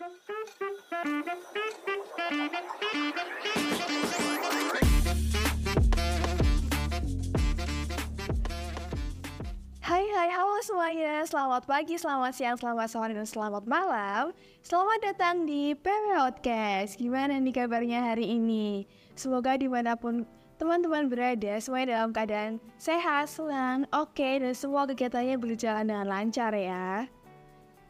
Hai hai halo semuanya, selamat pagi, selamat siang, selamat sore, dan selamat malam. Selamat datang di PW Podcast. Gimana nih kabarnya hari ini? Semoga di mana pun teman-teman berada, semuanya dalam keadaan sehat, senang, oke, dan semua kegiatannya berjalan dengan lancar ya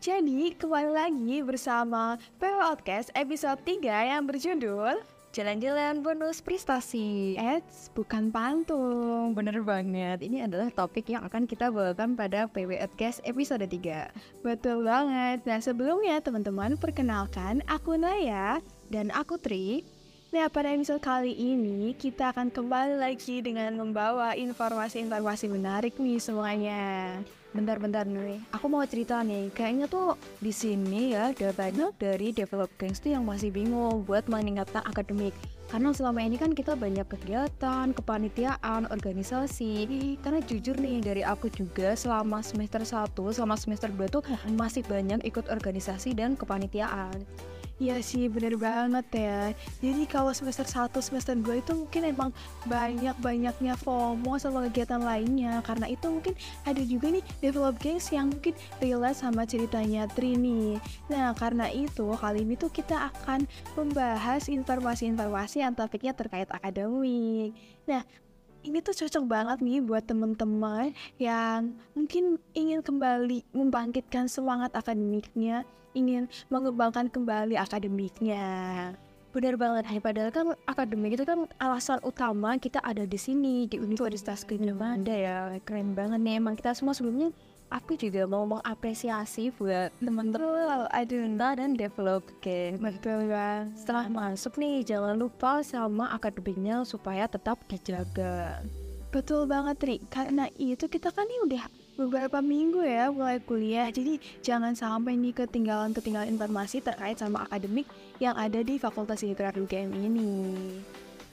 Jadi, kembali lagi bersama Podcast episode 3 yang berjudul Jalan-jalan bonus prestasi. Eits, bukan pantung Bener banget, ini adalah topik yang akan kita bawakan pada PW Podcast episode 3 Betul banget. Nah sebelumnya teman-teman perkenalkan aku Naya dan aku Tri. Nah pada episode kali ini kita akan kembali lagi dengan membawa informasi-informasi menarik nih semuanya. Bentar-bentar nih, aku mau cerita nih. Kayaknya tuh di sini ya ada banyak dari develop gangs tuh yang masih bingung buat meningkatkan akademik. Karena selama ini kan kita banyak kegiatan, kepanitiaan, organisasi. Karena jujur nih dari aku juga selama semester 1, selama semester 2 tuh masih banyak ikut organisasi dan kepanitiaan Iya sih bener banget ya. Jadi kalau semester 1, semester 2 itu mungkin emang banyak-banyaknya FOMO sama kegiatan lainnya. Karena itu mungkin ada juga nih develop gangs yang mungkin relate sama ceritanya Tri nih. Nah karena itu kali ini tuh kita akan membahas informasi-informasi yang topiknya terkait akademik. Nah ini tuh cocok banget nih buat temen-temen yang mungkin ingin kembali membangkitkan semangat akademiknya, ingin mengembangkan kembali akademiknya. Bener banget, Hai. Padahal kan akademik itu kan alasan utama kita ada di sini di Universitas Gajah Mada ya. Keren banget nih. Emang kita semua sebelumnya aku juga mau mengapresiasi buat teman-teman Adunta dan Develop Game. Betul kan? Setelah masuk nih, jangan lupa sama akademiknya supaya tetap dijaga. Betul banget Tri, karena itu kita kan nih udah beberapa minggu ya mulai kuliah Jadi jangan sampai nih ketinggalan-ketinggalan informasi terkait sama akademik yang ada di Fakultas Geografi UGM ini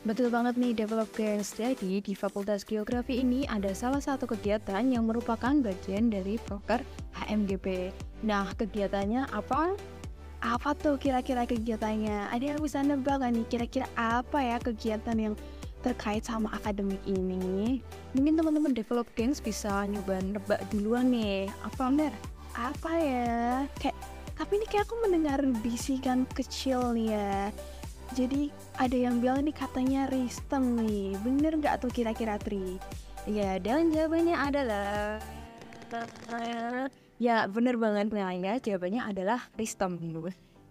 Betul banget nih Develop Games. Jadi di Fakultas Geografi ini ada salah satu kegiatan yang merupakan bagian dari proker HMGP. Nah kegiatannya apa? Apa tuh kira-kira kegiatannya? Ada yang bisa nebak nih kira-kira apa ya kegiatan yang terkait sama akademik ini? Mungkin teman-teman Develop Games bisa nyoba nebak duluan nih. Apa bener? Apa ya? Kayak tapi ini kayak aku mendengar bisikan kecil nih ya. Jadi ada yang bilang nih katanya Ristem nih, bener nggak tuh kira-kira Tri? Ya dan jawabannya adalah Ya bener banget Naya, jawabannya adalah Ristem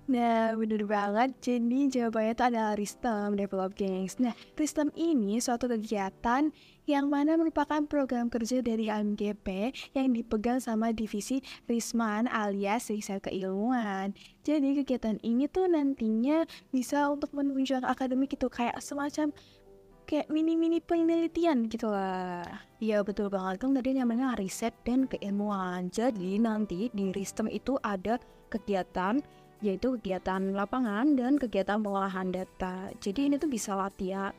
Nah, bener banget. Jadi jawabannya itu adalah Ristem Develop Gangs. Nah, Ristem ini suatu kegiatan yang mana merupakan program kerja dari AMGP yang dipegang sama divisi Risman alias riset keilmuan. Jadi kegiatan ini tuh nantinya bisa untuk menunjang akademik itu kayak semacam kayak mini-mini penelitian gitu lah. Iya betul banget kan tadi namanya riset dan keilmuan. Jadi nanti di Ristem itu ada kegiatan yaitu kegiatan lapangan dan kegiatan pengolahan data. Jadi ini tuh bisa latihan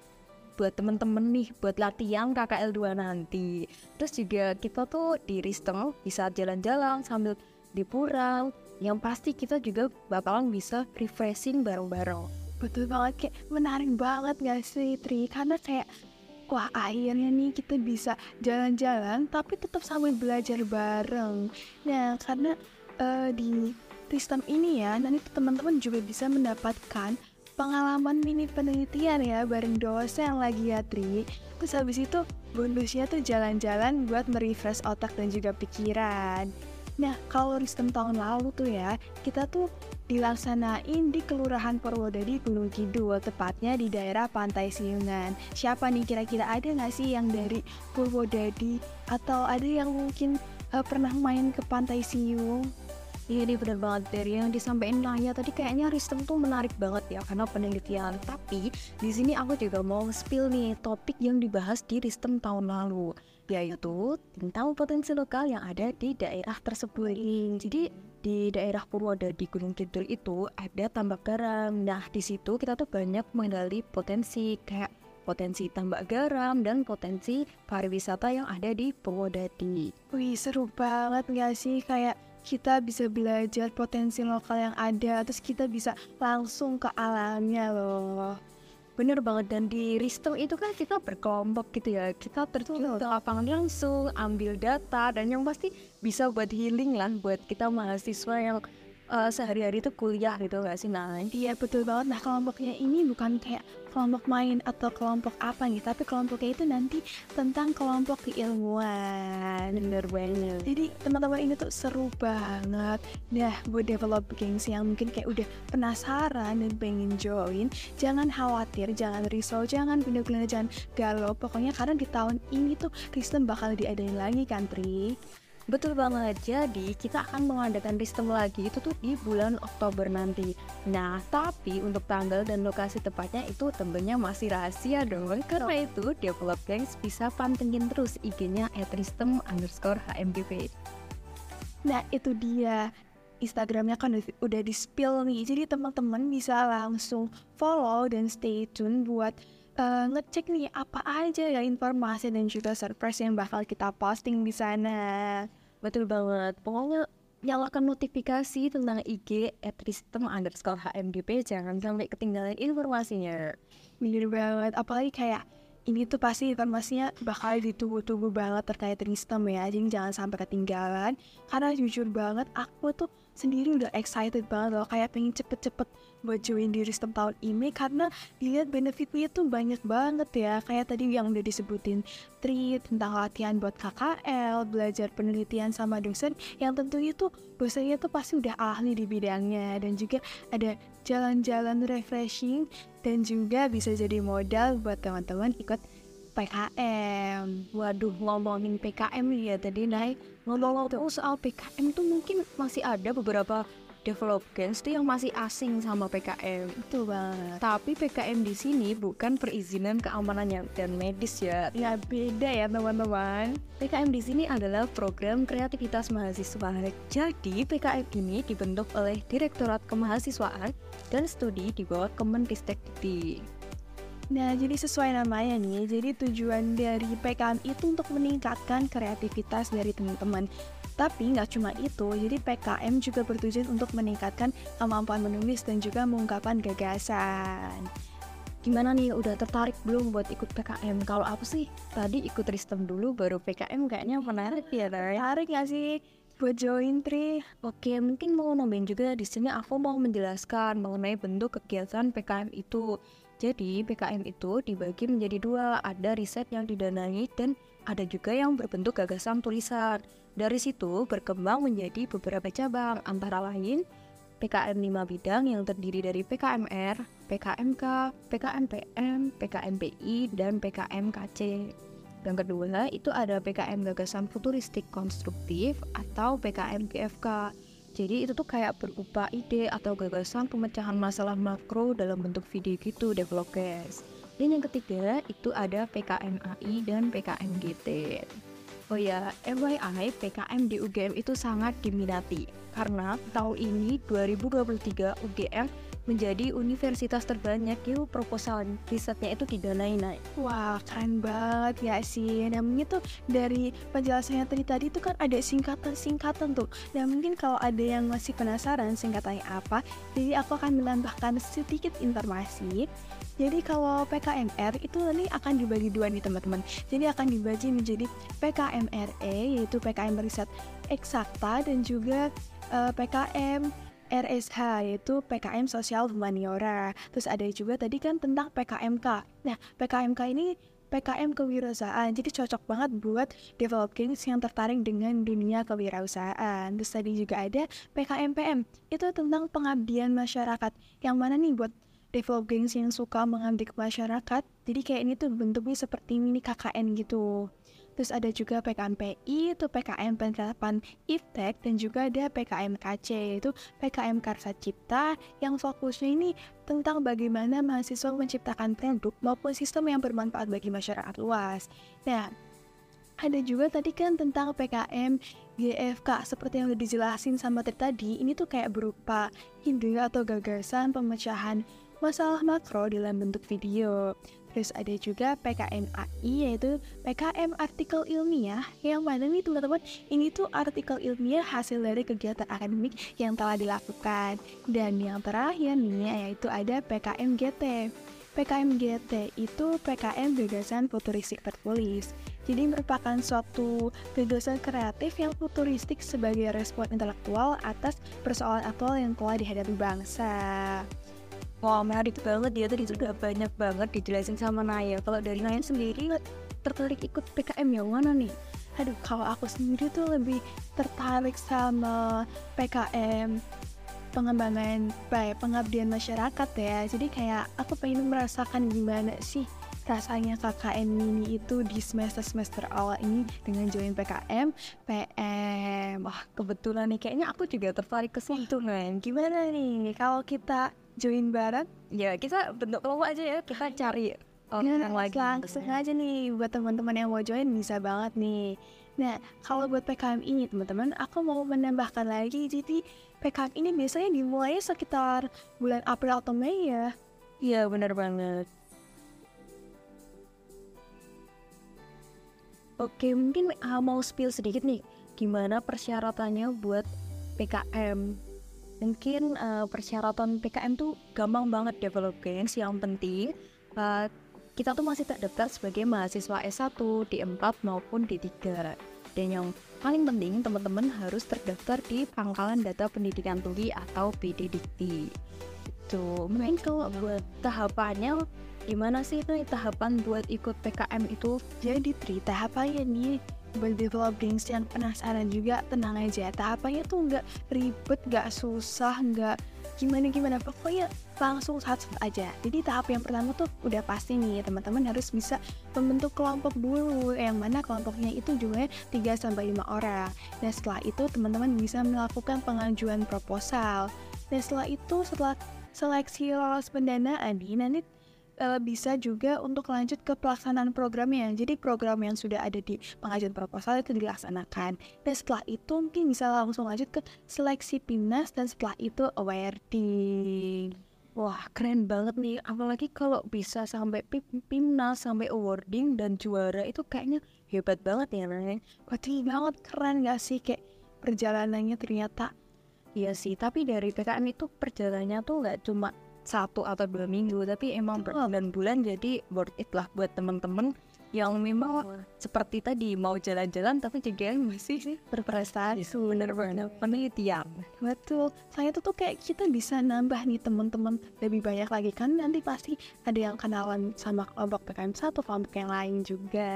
buat temen-temen nih buat latihan KKL2 nanti. Terus juga kita tuh di Ristem bisa jalan-jalan sambil di pura. Yang pasti kita juga bakalan bisa refreshing bareng-bareng. Betul banget, kayak menarik banget gak sih Tri? Karena kayak, wah akhirnya nih kita bisa jalan-jalan tapi tetap sambil belajar bareng. Nah, karena uh, di sistem ini ya, nanti teman-teman juga bisa mendapatkan pengalaman mini penelitian ya bareng dosen lagi ya Tri. Terus habis itu bonusnya tuh jalan-jalan buat merefresh otak dan juga pikiran. Nah, kalau sistem tahun lalu tuh ya, kita tuh dilaksanain di Kelurahan Purwodadi Gunung Kidul, tepatnya di daerah Pantai Siungan. Siapa nih kira-kira ada nggak sih yang dari Purwodadi atau ada yang mungkin uh, pernah main ke Pantai Siung? Iya nih bener banget dari yang disampaikan Naya tadi kayaknya Ristem tuh menarik banget ya karena penelitian. Tapi di sini aku juga mau spill nih topik yang dibahas di Ristem tahun lalu yaitu tentang potensi lokal yang ada di daerah tersebut. Jadi di daerah Purwodadi Gunung Kidul itu ada tambak garam. Nah di situ kita tuh banyak mengenali potensi kayak potensi tambak garam dan potensi pariwisata yang ada di Purwodadi. Wih seru banget gak sih kayak kita bisa belajar potensi lokal yang ada terus kita bisa langsung ke alamnya loh. Bener banget dan di Ristem itu kan kita berkelompok gitu ya. Kita terjun ke lapangan langsung ambil data dan yang pasti bisa buat healing lah buat kita mahasiswa yang uh, sehari-hari itu kuliah gitu gak sih Nay? Iya betul banget. Nah kelompoknya ini bukan kayak kelompok main atau kelompok apa nih, tapi kelompoknya itu nanti tentang kelompok keilmuan. Bener banget. Jadi teman-teman ini tuh seru banget. Nah buat develop games yang mungkin kayak udah penasaran dan pengen join, jangan khawatir, jangan risau, jangan bener-bener jangan galau. Pokoknya karena di tahun ini tuh Kristen bakal diadain lagi kan Tri. Betul banget, jadi kita akan mengadakan sistem lagi itu tuh di bulan Oktober nanti. Nah, tapi untuk tanggal dan lokasi tepatnya itu tentunya masih rahasia dong. Karena itu, Develop Gangs bisa pantengin terus IG-nya @ristem underscore HMGP. Nah, itu dia. Instagramnya kan udah di spill nih, jadi teman-teman bisa langsung follow dan stay tune buat uh, ngecek nih apa aja ya informasi dan juga surprise yang bakal kita posting di sana. Betul banget. Pokoknya nyalakan notifikasi tentang IG at system underscore HMDP jangan sampai ketinggalan informasinya. Bener banget. Apalagi kayak ini tuh pasti informasinya bakal ditunggu-tunggu banget terkait sistem ya. Jadi jangan sampai ketinggalan. Karena jujur banget aku tuh sendiri udah excited banget loh kayak pengen cepet-cepet buat join di sistem tahun ini karena dilihat benefitnya tuh banyak banget ya. Kayak tadi yang udah disebutin tri tentang latihan buat KKL belajar penelitian sama dosen yang tentunya tuh dosennya tuh pasti udah ahli di bidangnya. Dan juga ada jalan-jalan refreshing dan juga bisa jadi modal buat teman-teman ikut PKM. Waduh, ngomongin PKM ya tadi naik. Ngomong-ngomong soal PKM tuh mungkin masih ada beberapa develop games tuh yang masih asing sama PKM. Itu banget. Tapi PKM di sini bukan perizinan keamanan dan medis ya. Ya beda ya teman-teman. PKM di sini adalah program kreativitas mahasiswa. Jadi PKM ini dibentuk oleh Direktorat Kemahasiswaan dan Studi di bawah Kemenristek Dikti. Nah, jadi sesuai namanya nih, jadi tujuan dari PKM itu untuk meningkatkan kreativitas dari teman-teman. Tapi nggak cuma itu, jadi PKM juga bertujuan untuk meningkatkan kemampuan menulis dan juga mengungkapkan gagasan. Gimana nih, udah tertarik belum buat ikut PKM? Kalau aku sih, tadi ikut Ristem dulu, baru PKM kayaknya menarik ya, Tertarik nggak sih? buat join Tri. Oke, mungkin mau nambahin juga di sini aku mau menjelaskan mengenai bentuk kegiatan PKM itu. Jadi PKM itu dibagi menjadi dua, ada riset yang didanai dan ada juga yang berbentuk gagasan tulisan. Dari situ berkembang menjadi beberapa cabang, antara lain PKM 5 bidang yang terdiri dari PKMR, PKMK, PKMPM, PKMPI, dan PKMKC. Yang kedua itu ada PKM gagasan futuristik konstruktif atau PKM GFK jadi itu tuh kayak berupa ide atau gagasan pemecahan masalah makro dalam bentuk video gitu develop case. Dan yang ketiga itu ada PKMAI dan PKMGT. Oh ya, FYI, PKM di UGM itu sangat diminati karena tahun ini 2023 UGM menjadi universitas terbanyak yuk proposal risetnya itu didanai naik. Wah keren banget ya sih. Nah mungkin tuh dari penjelasannya tadi tadi tuh kan ada singkatan-singkatan tuh. Nah mungkin kalau ada yang masih penasaran singkatannya apa, jadi aku akan menambahkan sedikit informasi. Jadi kalau PKMR itu nanti akan dibagi dua nih teman-teman. Jadi akan dibagi menjadi PKMRE yaitu PKM riset eksakta dan juga eh, PKM RSH yaitu PKM Sosial Humaniora. Terus ada juga tadi kan tentang PKMK. Nah, PKMK ini PKM kewirausahaan. Jadi cocok banget buat develop games yang tertarik dengan dunia kewirausahaan. Terus tadi juga ada PKMPM. Itu tentang pengabdian masyarakat. Yang mana nih buat develop games yang suka mengabdi ke masyarakat. Jadi kayak ini tuh bentuknya seperti mini KKN gitu. Terus ada juga PKMPI, itu PKM penerapan IFTEK, dan juga ada PKM KC, yaitu PKM Karsa Cipta, yang fokusnya ini tentang bagaimana mahasiswa menciptakan produk maupun sistem yang bermanfaat bagi masyarakat luas. Nah, ada juga tadi kan tentang PKM GFK seperti yang udah dijelasin sama tadi ini tuh kayak berupa ide atau gagasan pemecahan masalah makro dalam bentuk video. Terus ada juga PKMAI yaitu PKM artikel ilmiah yang mana nih teman-teman ini tuh artikel ilmiah hasil dari kegiatan akademik yang telah dilakukan. Dan yang terakhir nih yaitu ada PKM GT. PKM GT itu PKM gagasan futuristik tertulis. Jadi merupakan suatu gagasan kreatif yang futuristik sebagai respon intelektual atas persoalan aktual yang telah dihadapi bangsa. Wah menarik banget ya tadi sudah banyak banget dijelasin sama Naya. Kalau dari Naya sendiri tertarik ikut PKM yang mana nih? Aduh, kalau aku sendiri tuh lebih tertarik sama PKM pengembangan baik pengabdian masyarakat ya jadi kayak aku pengen merasakan gimana sih rasanya KKN mini itu di semester-semester awal ini dengan join PKM, PM. Wah, kebetulan nih kayaknya aku juga tertarik ke situ. Gimana nih kalau kita join bareng? Ya, kita bentuk kelompok aja ya. Kita cari orang lagi. Langsung aja nih buat teman-teman yang mau join bisa banget nih. Nah, kalau buat PKM ini teman-teman, aku mau menambahkan lagi. Jadi PKM ini biasanya dimulai sekitar bulan April atau Mei ya. Iya, benar banget. Oke, mungkin uh, mau spill sedikit nih, gimana persyaratannya buat PKM. Mungkin uh, persyaratan PKM tuh gampang banget develop gains, yang penting uh, kita tuh masih terdaftar sebagai mahasiswa S1, D4 maupun D3. Dan yang paling penting teman-teman harus terdaftar di Pangkalan Data Pendidikan Tinggi atau PDDT. Itu mungkin kalau buat tahapannya gimana sih nih tahapan buat ikut PKM itu? Jadi tri tahapannya nih buat develop drinks yang penasaran juga tenang aja. Tahapannya tuh nggak ribet nggak susah nggak gimana gimana pokoknya langsung satu aja. Jadi tahap yang pertama tuh udah pasti nih teman-teman harus bisa membentuk kelompok dulu. Yang mana kelompoknya itu juga 3 sampai 5 orang. Dan setelah itu teman-teman bisa melakukan pengajuan proposal. Dan setelah itu setelah seleksi lolos pendanaan nih nanti uh, bisa juga untuk lanjut ke pelaksanaan programnya. Jadi program yang sudah ada di pengajuan proposal itu dilaksanakan. Dan setelah itu mungkin bisa langsung lanjut ke seleksi PIMNAS dan setelah itu awarding. Wah keren banget nih, apalagi kalau bisa sampai PIMNAS, sampai awarding dan juara itu kayaknya hebat banget ya Neng. Betul banget, keren gak sih kayak perjalanannya ternyata Iya sih, tapi dari PKM itu perjalanannya tuh gak cuma satu atau dua minggu tapi emang berbulan-bulan jadi worth it lah buat temen-temen yang memang oh. seperti tadi mau jalan-jalan tapi juga masih sih berprestasi. Bener-bener penelitian betul. Saya tuh tuh kayak kita bisa nambah nih teman-teman lebih banyak lagi kan nanti pasti ada yang kenalan sama kelompok PKM satu kelompok yang lain juga.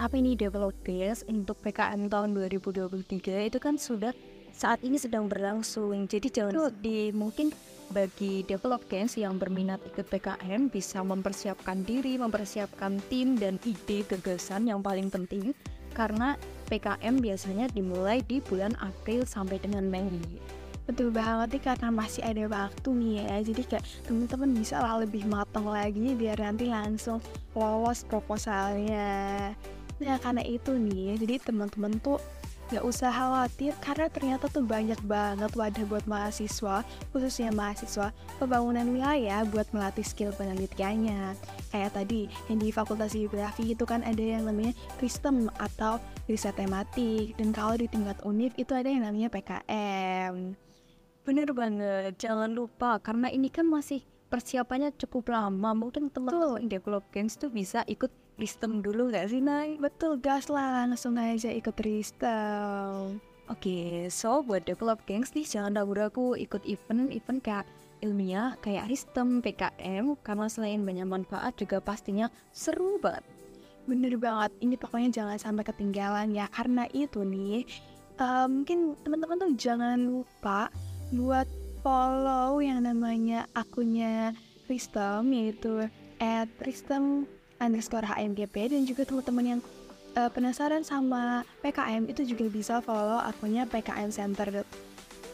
Tapi ini develop base untuk PKM tahun 2023 itu kan sudah saat ini sedang berlangsung. Jadi jangan di mungkin bagi develop games yang berminat ikut PKM bisa mempersiapkan diri, mempersiapkan tim dan ide gagasan yang paling penting. Karena PKM biasanya dimulai di bulan April sampai dengan Mei. Betul banget nih karena masih ada waktu nih ya. Jadi kayak teman-teman bisa lah lebih matang lagi biar nanti langsung lolos proposalnya. Nah karena itu nih jadi teman-teman tuh Gak usah khawatir karena ternyata tuh banyak banget wadah buat mahasiswa, khususnya mahasiswa pembangunan wilayah buat melatih skill penelitiannya. Kayak tadi yang di Fakultas Geografi itu kan ada yang namanya sistem atau riset tematik dan kalau di tingkat univ itu ada yang namanya PKM. Bener banget, jangan lupa karena ini kan masih persiapannya cukup lama mungkin teman-teman develop games tuh bisa ikut Ristem dulu gak sih Nay? Betul gas lah langsung aja ikut Ristem Oke, okay, so buat develop gangs nih jangan ragu-ragu ikut event-event kayak ilmiah kayak Ristem, PKM karena selain banyak manfaat juga pastinya seru banget. Bener banget, ini pokoknya jangan sampai ketinggalan ya karena itu nih uh, mungkin teman-teman tuh jangan lupa buat follow yang namanya akunnya Ristem yaitu at Ristem underscore HMGP dan juga teman-teman yang uh, penasaran sama PKM itu juga bisa follow akunnya PKM Center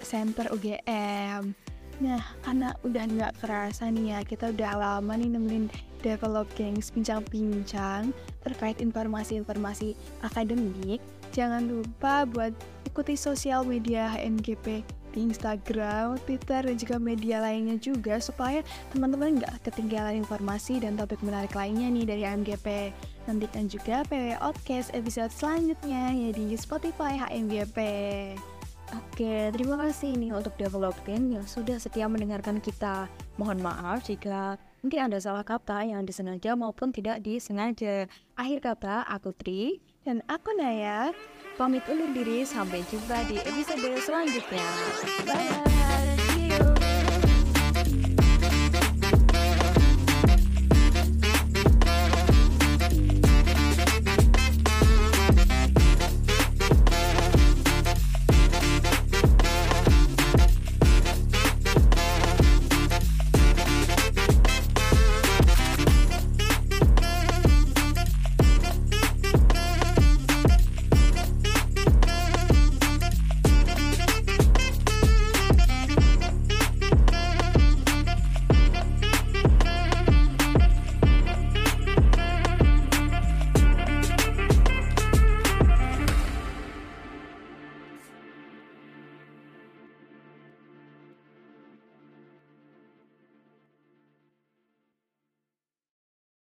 Center UGM. Nah, karena udah nggak kerasa nih ya, kita udah lama nih nemenin Develop Gangs bincang-bincang terkait informasi-informasi akademik. Jangan lupa buat ikuti sosial media HMGP di Instagram, Twitter, dan juga media lainnya juga supaya teman-teman nggak ketinggalan informasi dan topik menarik lainnya nih dari HMGP. Nantikan juga PW Outcast episode selanjutnya ya di Spotify HMGP. Oke, terima kasih nih untuk developing yang sudah setia mendengarkan kita. Mohon maaf jika mungkin ada salah kata yang disengaja maupun tidak disengaja. Akhir kata, aku Tri Dan aku Naya. Pamit undur diri sampai jumpa di episode selanjutnya. Bye.